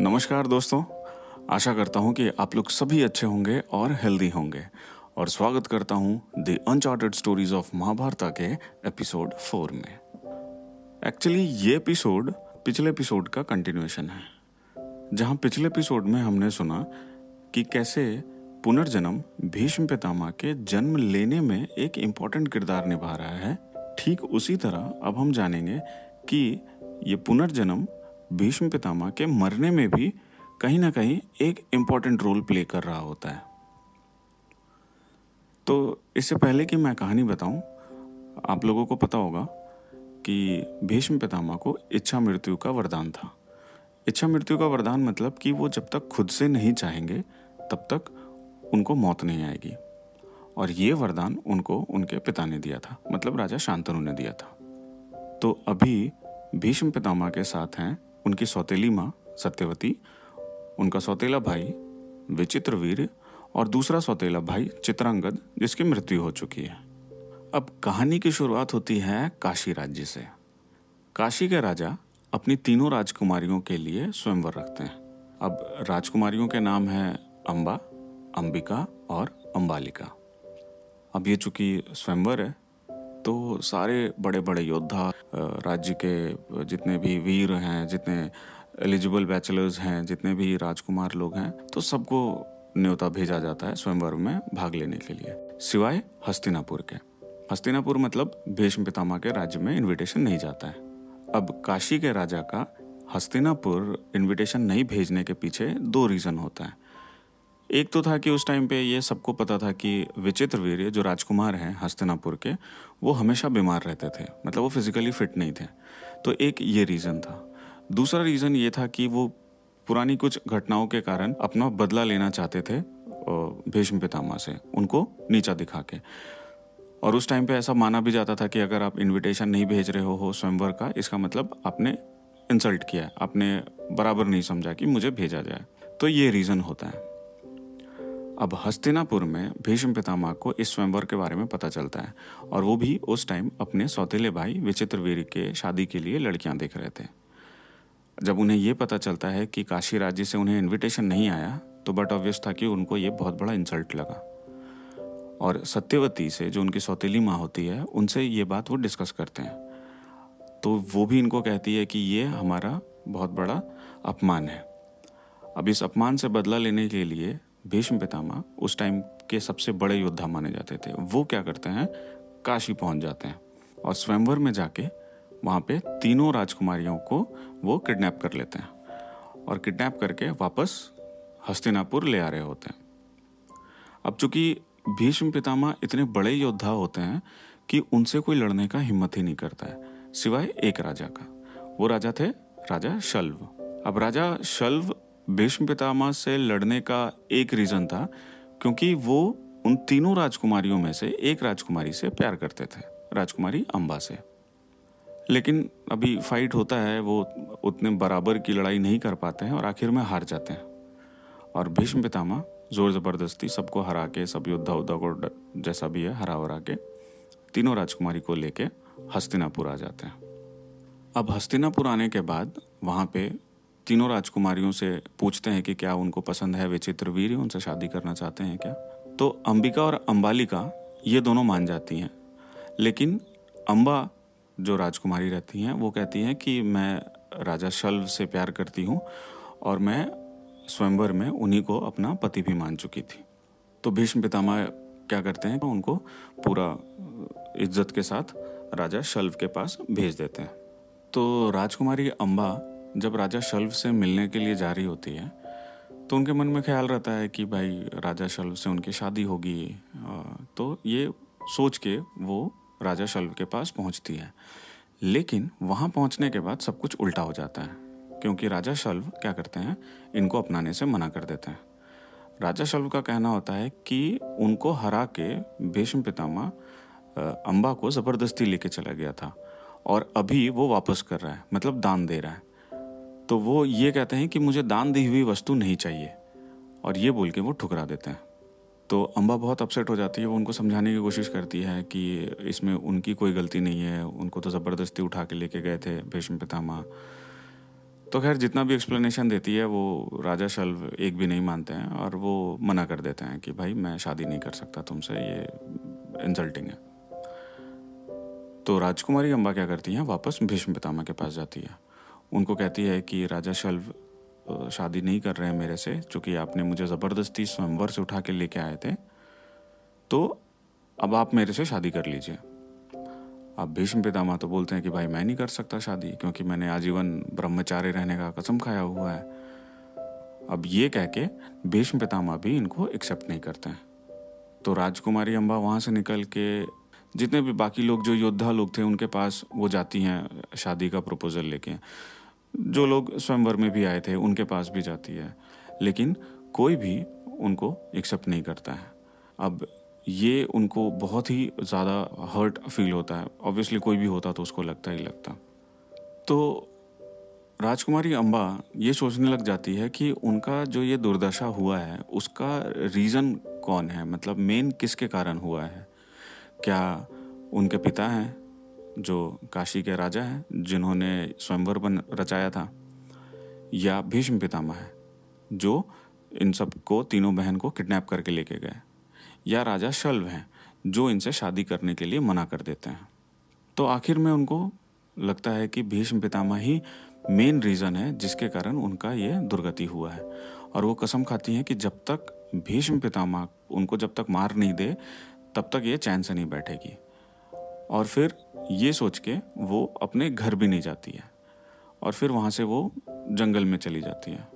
नमस्कार दोस्तों। आशा करता हूँ कि आप लोग सभी अच्छे होंगे और हेल्दी होंगे। और स्वागत करता हूँ the uncharted stories of Mahabharata के एपिसोड फोर में। एक्चुअली ये एपिसोड पिछले एपिसोड का कंटिन्यूएशन है। जहाँ पिछले एपिसोड में हमने सुना कि कैसे पुनर्जन्म भीष्म पितामह के जन्म लेने में एक इंपॉर्टेंट किरदार निभा रहा है। ठीक उसी तरह अब हम जानेंगे कि ये पुनर्जन्म भीष्म पितामह के मरने में भी कहीं ना कहीं एक इंपॉर्टेंट रोल प्ले कर रहा होता है। तो इससे पहले कि मैं कहानी बताऊँ, आप लोगों को पता होगा कि भीष्म पितामह को इच्छा मृत्यु का वरदान था। इच्छा मृत्यु का वरदान मतलब कि वो जब तक खुद से नहीं चाहेंगे, तब तक उनको मौत नहीं आएगी। और ये वरदान उनको, उनके पिता ने दिया था। मतलब राजा शांतनु ने दिया था। तो अभी भीष्म पितामह के साथ हैं उनकी सौतेली माँ, सत्यवती, उनका सौतेला भाई, विचित्र वीर और दूसरा सौतेला भाई, चित्रांगद, जिसकी मृत्यु हो चुकी है। अब कहानी की शुरुआत होती है काशी राज्य से। काशी के राजा अपनी तीनों राजकुमारियों के लिए स्वयंवर रखते हैं। अब राजकुमारियों के नाम है अम्बा अंबिका और अंबालिका। अब ये चूँकि स्वयंवर है तो सारे बड़े बड़े योद्धा राज्य के जितने भी वीर हैं, जितने एलिजिबल बैचलर्स हैं, जितने भी राजकुमार लोग हैं तो सबको न्योता भेजा जाता है स्वयंवर में भाग लेने के लिए। सिवाय हस्तिनापुर के। हस्तिनापुर मतलब भीष्म पितामह के राज्य में इनविटेशन नहीं जाता है। अब काशी के राजा का हस्तिनापुर इनविटेशन नहीं भेजने के पीछे दो रीजन होता है। एक तो था कि उस टाइम पे ये सबको पता था कि विचित्र वीर जो राजकुमार हैं हस्तिनापुर के वो हमेशा बीमार रहते थे। मतलब वो फिजिकली फिट नहीं थे। तो एक ये रीज़न था। दूसरा रीज़न ये था कि वो पुरानी कुछ घटनाओं के कारण अपना बदला लेना चाहते थे भीष्म पितामह से उनको नीचा दिखा के। और उस टाइम पे ऐसा माना भी जाता था कि अगर आप इनविटेशन नहीं भेज रहे हो, हो स्वयंवर का इसका मतलब आपने इंसल्ट किया आपने बराबर नहीं समझा कि मुझे भेजा जाए। तो ये रीज़न होता है। अब हस्तिनापुर में भीष्म पितामह को इस स्वयंवर के बारे में पता चलता है और वो भी उस टाइम अपने सौतेले भाई विचित्र वीर के शादी के लिए लड़कियाँ देख रहे थे। जब उन्हें ये पता चलता है कि काशी राज्य से उन्हें इनविटेशन नहीं आया तो बट ऑब्वियस था कि उनको ये बहुत बड़ा इंसल्ट लगा। और सत्यवती से जो उनकी सौतेली माँ होती है, उनसे ये बात वो डिस्कस करते हैं। तो वो भी इनको कहती है कि ये हमारा बहुत बड़ा अपमान है। अब इस अपमान से बदला लेने के लिए भीष्म पितामह उस टाइम के सबसे बड़े योद्धा माने जाते थे। वो क्या करते हैं? काशी पहुँच जाते हैं और स्वयंवर में जाके वहाँ पे तीनों राजकुमारियों को वो किडनैप कर लेते हैं और किडनैप करके वापस हस्तिनापुर ले आ रहे होते हैं। अब चूँकि भीष्म पितामह इतने बड़े योद्धा होते हैं कि उनसे कोई लड़ने का हिम्मत ही नहीं करता है, सिवाय एक राजा का। वो राजा थे राजा शल्व। अब राजा शल्व भीष्म पितामह से लड़ने का एक रीजन था, क्योंकि वो उन तीनों राजकुमारियों में से एक राजकुमारी से प्यार करते थे, राजकुमारी अम्बा से। लेकिन अभी फाइट होता है, वो उतने बराबर की लड़ाई नहीं कर पाते हैं और आखिर में हार जाते हैं। और भीष्म पितामह ज़ोर ज़बरदस्ती सबको हरा के, सब योद्धा उद्धा को जैसा भी है हरा वरा के तीनों राजकुमारी को लेके हस्तिनापुर आ जाते हैं। अब हस्तिनापुर आने के बाद वहाँ पे तीनों राजकुमारियों से पूछते हैं कि क्या उनको पसंद है विचित्र वीर उनसे शादी करना चाहते हैं क्या? तो अंबिका और अंबालिका ये दोनों मान जाती हैं। लेकिन अंबा जो राजकुमारी रहती हैं, वो कहती हैं कि मैं राजा शल्व से प्यार करती हूँ और मैं स्वयंवर में उन्हीं को अपना पति भी मान चुकी थी। तो भीष्म पितामह क्या करते हैं? उनको पूरा इज़्ज़त के साथ राजा शल्व के पास भेज देते हैं। तो राजकुमारी अंबा जब राजा शल्व से मिलने के लिए जा रही होती है तो उनके मन में ख्याल रहता है कि भाई, राजा शल्व से उनकी शादी होगी। तो ये सोच के वो राजा शल्व के पास पहुँचती है। लेकिन वहाँ पहुँचने के बाद सब कुछ उल्टा हो जाता है, क्योंकि राजा शल्व क्या करते हैं, इनको अपनाने से मना कर देते हैं। राजा शल्व का कहना होता है कि उनको हरा के भीष्म पितामह अम्बा को ज़बरदस्ती लेके चला गया था, और अभी वो वापस कर रहा है मतलब दान दे रहा है। तो वो ये कहते हैं कि मुझे दान दी हुई वस्तु नहीं चाहिए। और ये बोल के वो ठुकरा देते हैं। तो अम्बा बहुत अपसेट हो जाती है, वो उनको समझाने की कोशिश करती है कि इसमें उनकी कोई गलती नहीं है, उनको तो ज़बरदस्ती उठा के लेके गए थे भीष्म पितामह। तो खैर, जितना भी एक्सप्लेनेशन देती है, वो राजा शल्व एक भी नहीं मानते हैं और वो मना कर देते हैं कि भाई, मैं शादी नहीं कर सकता, तुमसे ये इंसल्टिंग है। तो राजकुमारी अम्बा क्या करती हैं? वापस भीष्म पितामह के पास जाती है। उनको कहती है कि राजा शल्व शादी नहीं कर रहे हैं मेरे से, चूँकि आपने मुझे ज़बरदस्ती स्वयंवर से उठा के लेके आए थे। तो अब आप मेरे से शादी कर लीजिए। अब भीष्म पितामह तो बोलते हैं कि भाई मैं नहीं कर सकता शादी, क्योंकि मैंने आजीवन ब्रह्मचारी रहने का कसम खाया हुआ है। अब ये कह के भीष्म पितामह भी इनको एक्सेप्ट नहीं करते हैं। तो राजकुमारी अम्बा वहाँ से निकल के, जितने भी बाकी लोग, जो योद्धा लोग थे उनके पास, वो जाती हैं शादी का प्रपोजल लेके। जो लोग स्वयंवर में भी आए थे, उनके पास भी जाती है। लेकिन कोई भी उनको एक्सेप्ट नहीं करता है। अब ये उनको बहुत ही ज़्यादा हर्ट फील होता है। ऑब्वियसली कोई भी होता तो उसको लगता ही लगता। तो राजकुमारी अम्बा ये सोचने लग जाती है कि उनका जो ये दुर्दशा हुआ है, उसका रीज़न कौन है? मतलब मेन किसके कारण हुआ है? क्या उनके पिता हैं? जो काशी के राजा हैं, जिन्होंने स्वयंवर बन रचाया था, या भीष्म पितामह है, जो इन सबको तीनों बहन को किडनैप करके लेके गए, या राजा शल्व हैं, जो इनसे शादी करने के लिए मना कर देते हैं। तो आखिर में उनको लगता है कि भीष्म पितामह ही मेन रीज़न है, जिसके कारण उनका ये दुर्गति हुआ है। और वो कसम खाती हैं कि जब तक भीष्म पितामह उनको जब तक मार नहीं दे, तब तक ये चैन से नहीं बैठेगी। और फिर ये सोच के वो अपने घर भी नहीं जाती है। और फिर वहाँ से वो जंगल में चली जाती है।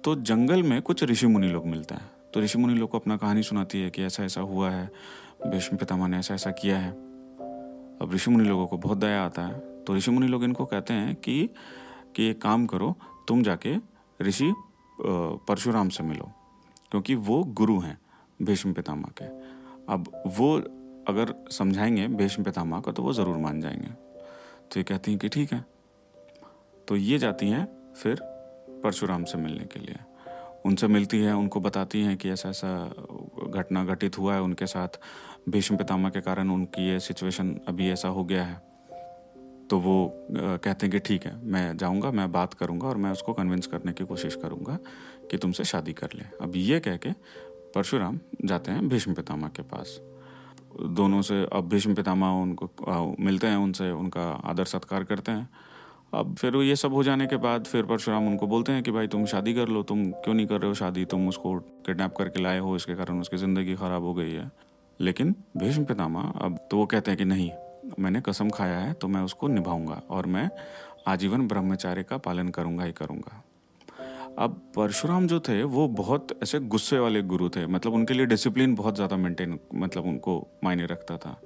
तो जंगल में कुछ ऋषि मुनि लोग मिलते हैं। तो ऋषि मुनि लोग को अपना कहानी सुनाती है कि ऐसा ऐसा हुआ है, भीष्म पितामह ने ऐसा ऐसा किया है। अब ऋषि मुनि लोगों को बहुत दया आता है। तो ऋषि मुनि लोग इनको कहते हैं कि कि एक काम करो, तुम जाके ऋषि परशुराम से मिलो। क्योंकि वो गुरु हैं भीष्म पितामह के। अब वो अगर समझाएँगे भीष्म पितामह को तो वो ज़रूर मान जाएँगे। तो ये कहती हैं कि ठीक है। तो ये जाती हैं फिर परशुराम से मिलने के लिए। उनसे मिलती है, उनको बताती हैं कि ऐसा ऐसा घटना घटित हुआ है उनके साथ। भीष्म पितामह के कारण उनकी ये सिचुएशन अभी ऐसा हो गया है। तो वो कहते हैं कि ठीक है, मैं जाऊँगा, मैं बात करूँगा और मैं उसको कन्विंस करने की कोशिश करूँगा कि तुमसे शादी कर ले। अब ये कह के परशुराम जाते हैं भीष्म पितामह के पास। दोनों से, अब भीष्म पितामह उनको मिलते हैं, उनसे उनका आदर सत्कार करते हैं। अब फिर ये सब हो जाने के बाद फिर परशुराम उनको बोलते हैं कि भाई तुम शादी कर लो, तुम क्यों नहीं कर रहे हो शादी? तुम उसको किडनैप करके लाए हो, इसके कारण उसकी ज़िंदगी ख़राब हो गई है। लेकिन भीष्म पितामह, अब तो वो कहते हैं कि नहीं, मैंने कसम खाया है तो मैं उसको निभाऊँगा और मैं आजीवन ब्रह्मचार्य का पालन करूँगा ही करूँगा। अब परशुराम जो थे, वो बहुत ऐसे गुस्से वाले गुरु थे। मतलब उनके लिए डिसिप्लिन बहुत ज़्यादा मेंटेन मतलब उनको मायने रखता था।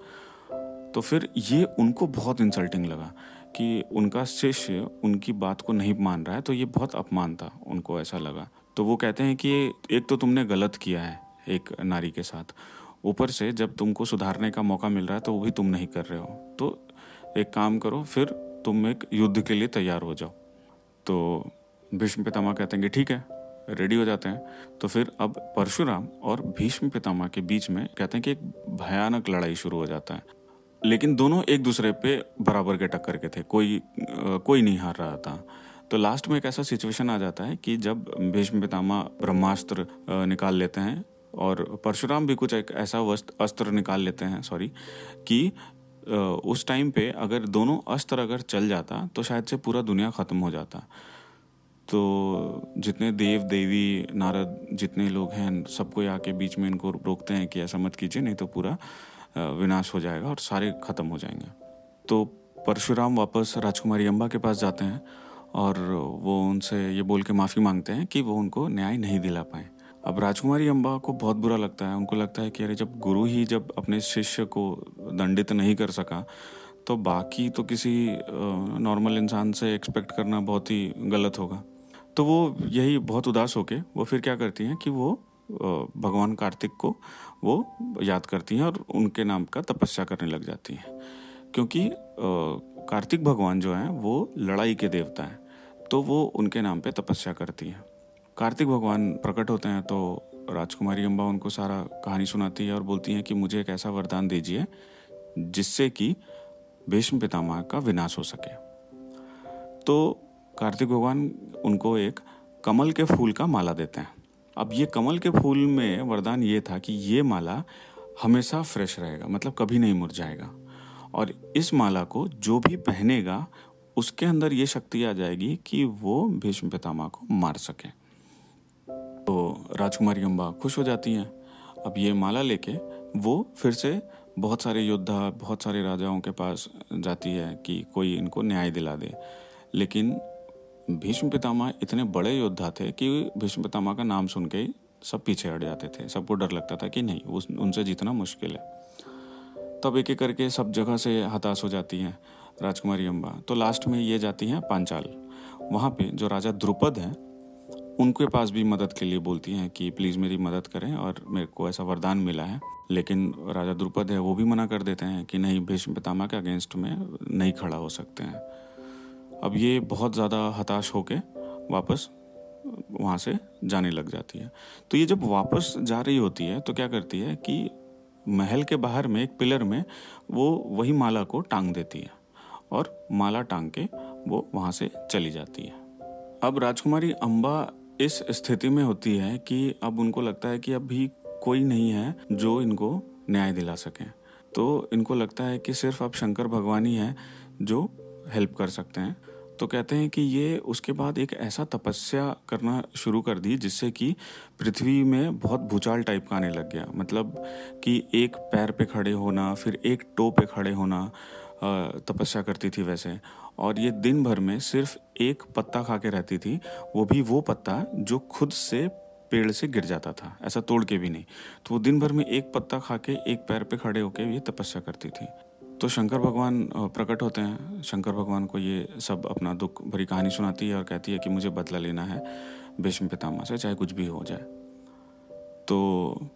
तो फिर ये उनको बहुत इंसल्टिंग लगा कि उनका शिष्य उनकी बात को नहीं मान रहा है तो ये बहुत अपमान था उनको ऐसा लगा। तो वो कहते हैं कि एक तो तुमने गलत किया है एक नारी के साथ। ऊपर से जब तुमको सुधारने का मौका मिल रहा है तो वो भी तुम नहीं कर रहे हो। तो एक काम करो, फिर तुम एक युद्ध के लिए तैयार हो जाओ। तो भीष्म पितामह कहते हैं कि ठीक है रेडी हो जाते हैं। तो फिर अब परशुराम और भीष्म पितामह के बीच में कहते हैं कि एक भयानक लड़ाई शुरू हो जाता है। लेकिन दोनों एक दूसरे पे बराबर के टक्कर के थे, कोई कोई नहीं हार रहा था। तो लास्ट में एक ऐसा सिचुएशन आ जाता है कि जब भीष्म पितामह ब्रह्मास्त्र निकाल लेते हैं और परशुराम भी कुछ एक ऐसा अस्त्र निकाल लेते हैं सॉरी कि उस टाइम पे अगर दोनों अस्त्र अगर चल जाता तो शायद से पूरा दुनिया ख़त्म हो जाता। तो जितने देव, देवी, नारद जितने लोग हैं, सबको आके बीच में इनको रोकते हैं कि ऐसा मत कीजिए, नहीं तो पूरा विनाश हो जाएगा और सारे ख़त्म हो जाएँगे। तो परशुराम वापस राजकुमारी अम्बा के पास जाते हैं और वो उनसे ये बोल के माफ़ी मांगते हैं कि वो उनको न्याय नहीं दिला पाए। अब राजकुमारी अम्बा को बहुत बुरा लगता है। उनको लगता है कि अरे, जब गुरु ही जब अपने शिष्य को दंडित नहीं कर सका तो बाकी तो किसी नॉर्मल इंसान से एक्सपेक्ट करना बहुत ही गलत होगा। तो वो यही बहुत उदास होके, वो फिर क्या करती हैं कि वो भगवान कार्तिक को वो याद करती हैं और उनके नाम का तपस्या करने लग जाती हैं। क्योंकि कार्तिक भगवान जो हैं, वो लड़ाई के देवता हैं तो वो उनके नाम पे तपस्या करती हैं। कार्तिक भगवान प्रकट होते हैं तो राजकुमारी अम्बा उनको सारा कहानी सुनाती है और बोलती हैं कि मुझे एक ऐसा वरदान दीजिए, जिससे कि भीष्म पितामह का विनाश हो सके। तो कार्तिक भगवान उनको एक कमल के फूल का माला देते हैं। अब ये कमल के फूल में वरदान ये था कि ये माला हमेशा फ्रेश रहेगा मतलब कभी नहीं मुरझाएगा। और इस माला को जो भी पहनेगा, उसके अंदर ये शक्ति आ जाएगी कि वो भीष्म पितामह को मार सके। तो राजकुमारी अम्बा खुश हो जाती हैं। अब ये माला लेके वो फिर से बहुत सारे योद्धा, बहुत सारे राजाओं के पास जाती है कि कोई इनको न्याय दिला दे। लेकिन भीष्म पितामह इतने बड़े योद्धा थे कि भीष्म पितामह का नाम सुन के सब पीछे हट जाते थे। सबको डर लगता था कि नहीं, उस, उनसे जीतना मुश्किल है। तब एक एक करके सब जगह से हताश हो जाती हैं राजकुमारी अम्बा तो लास्ट में ये जाती हैं पांचाल। वहाँ पे जो राजा द्रुपद हैं, उनके पास भी मदद के लिए बोलती हैं कि प्लीज़ मेरी मदद करें और मेरे को ऐसा वरदान मिला है। लेकिन राजा द्रुपद है, वो भी मना कर देते हैं कि नहीं, भीष्म पितामह के अगेंस्ट में नहीं खड़ा हो सकते हैं। अब ये बहुत ज़्यादा हताश होके वापस वहाँ से जाने लग जाती है। तो ये जब वापस जा रही होती है तो क्या करती है कि महल के बाहर में, एक पिलर में, वो वही माला को टांग देती है और माला टांग के वो वहाँ से चली जाती है। अब राजकुमारी अम्बा इस स्थिति में होती है कि अब उनको लगता है कि अभी कोई नहीं है जो इनको न्याय दिला सके। तो इनको लगता है कि सिर्फ़ अब शंकर भगवान ही है जो हेल्प कर सकते हैं। तो कहते हैं कि ये उसके बाद एक ऐसा तपस्या करना शुरू कर दी जिससे कि पृथ्वी में बहुत भूचाल टाइप का आने लग गया। मतलब कि एक पैर पे खड़े होना, फिर एक टो पे खड़े होना तपस्या करती थी वैसे। और ये दिन भर में सिर्फ़ एक पत्ता खा के रहती थी, वो भी वो पत्ता जो खुद से पेड़ से गिर जाता था, ऐसा तोड़ के भी नहीं। तो वो दिन भर में एक पत्ता खा के एक पैर पे खड़े होके ये तपस्या करती थी। तो शंकर भगवान प्रकट होते हैं। शंकर भगवान को ये सब अपना दुख भरी कहानी सुनाती है और कहती है कि मुझे बदला लेना है भीष्म पितामह से, चाहे कुछ भी हो जाए। तो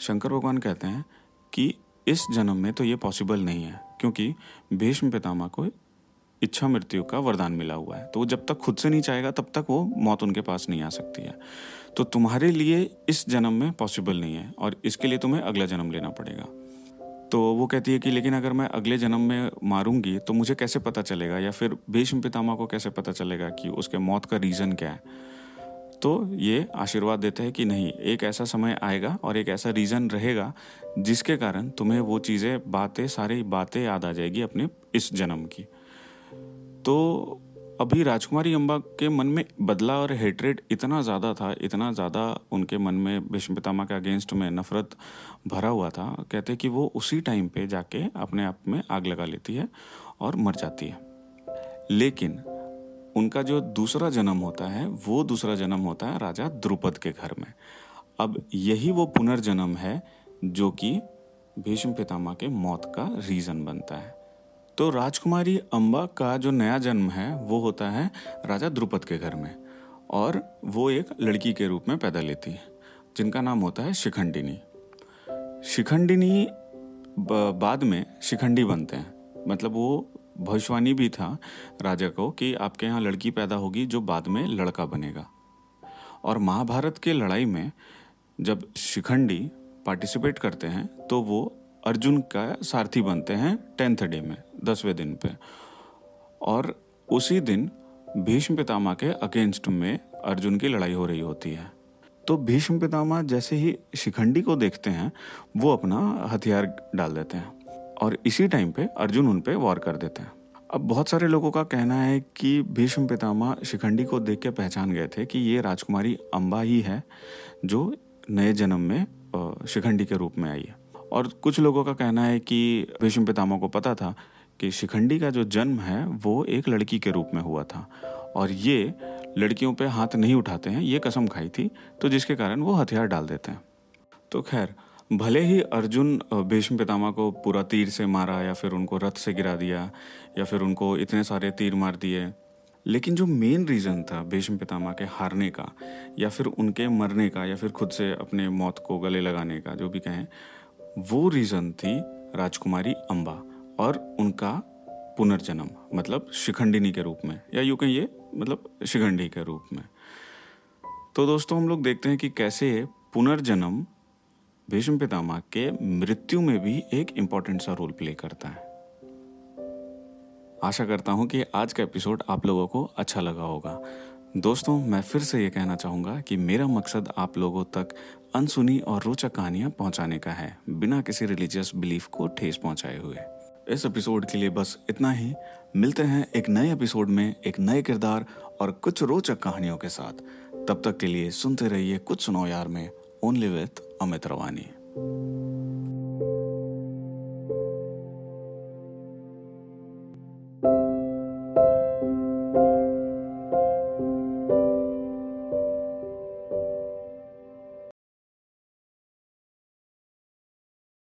शंकर भगवान कहते हैं कि इस जन्म में तो ये पॉसिबल नहीं है, क्योंकि भीष्म पितामह को इच्छा मृत्यु का वरदान मिला हुआ है। तो वो जब तक खुद से नहीं चाहेगा, तब तक वो मौत उनके पास नहीं आ सकती है। तो तुम्हारे लिए इस जन्म में पॉसिबल नहीं है और इसके लिए तुम्हें अगला जन्म लेना पड़ेगा। तो वो कहती है कि लेकिन अगर मैं अगले जन्म में मारूँगी तो मुझे कैसे पता चलेगा? या फिर भीष्म पितामह को कैसे पता चलेगा कि उसके मौत का रीज़न क्या है? तो ये आशीर्वाद देते हैं कि नहीं, एक ऐसा समय आएगा और एक ऐसा रीज़न रहेगा जिसके कारण तुम्हें वो चीज़ें, बातें, सारी बातें याद आ जाएगी अपने इस जन्म की। तो अभी राजकुमारी अम्बा के मन में बदला और हेट्रेड इतना ज़्यादा था, इतना ज़्यादा उनके मन में भीष्म पितामह के अगेंस्ट में नफरत भरा हुआ था, कहते कि वो उसी टाइम पे जाके अपने आप में आग लगा लेती है और मर जाती है। लेकिन उनका जो दूसरा जन्म होता है, वो दूसरा जन्म होता है राजा द्रुपद के घर में। अब यही वो पुनर्जन्म है जो कि भीष्म पितामह के मौत का रीज़न बनता है। तो राजकुमारी अम्बा का जो नया जन्म है, वो होता है राजा द्रुपद के घर में। और वो एक लड़की के रूप में पैदा लेती है, जिनका नाम होता है शिखंडिनी। शिखंडिनी बाद में शिखंडी बनते हैं। मतलब वो भविष्यवाणी भी था राजा को कि आपके यहाँ लड़की पैदा होगी जो बाद में लड़का बनेगा। और महाभारत के लड़ाई में जब शिखंडी पार्टिसिपेट करते हैं तो वो अर्जुन का सारथी बनते हैं टेंथ डे में। दसवें दिन पे। और उसी दिन भीष्म पितामह के अगेंस्ट में अर्जुन की लड़ाई हो रही होती है। तो भीष्म पितामह जैसे ही शिखंडी को देखते हैं, वो अपना हथियार डाल देते हैं और इसी टाइम पे अर्जुन उन पे वॉर कर देते हैं। अब बहुत सारे लोगों का कहना है कि भीष्म पितामह शिखंडी को देख के पहचान गए थे कि ये राजकुमारी अम्बा ही है, जो नए जन्म में शिखंडी के रूप में आई है। और कुछ लोगों का कहना है कि भीष्म पितामह को पता था कि शिखंडी का जो जन्म है, वो एक लड़की के रूप में हुआ था। और ये लड़कियों पे हाथ नहीं उठाते हैं, ये कसम खाई थी तो जिसके कारण वो हथियार डाल देते हैं। तो खैर, भले ही अर्जुन भीष्म पितामह को पूरा तीर से मारा, या फिर उनको रथ से गिरा दिया, या फिर उनको इतने सारे तीर मार दिए, लेकिन जो मेन रीज़न था भीष्म पितामह के हारने का, या फिर उनके मरने का, या फिर खुद से अपने मौत को गले लगाने का, जो भी कहें, वो रीज़न थी राजकुमारी अम्बा और उनका पुनर्जन्म मतलब शिखंडिनी के रूप में, या यूँ कहिए मतलब शिखंडी के रूप में। तो दोस्तों, हम लोग देखते हैं कि कैसे पुनर्जन्म भीष्म पितामह के मृत्यु में भी एक इंपॉर्टेंट सा रोल प्ले करता है। आशा करता हूँ कि आज का एपिसोड आप लोगों को अच्छा लगा होगा। दोस्तों, मैं फिर से ये कहना चाहूँगा कि मेरा मकसद आप लोगों तक अनसुनी और रोचक कहानियाँ पहुँचाने का है, बिना किसी रिलीजियस बिलीफ को ठेस पहुँचाए हुए। इस एपिसोड के लिए बस इतना ही। मिलते हैं एक नए एपिसोड में, एक नए किरदार और कुछ रोचक कहानियों के साथ। तब तक के लिए सुनते रहिए कुछ सुनो यार में ओनली विथ अमित रवानी।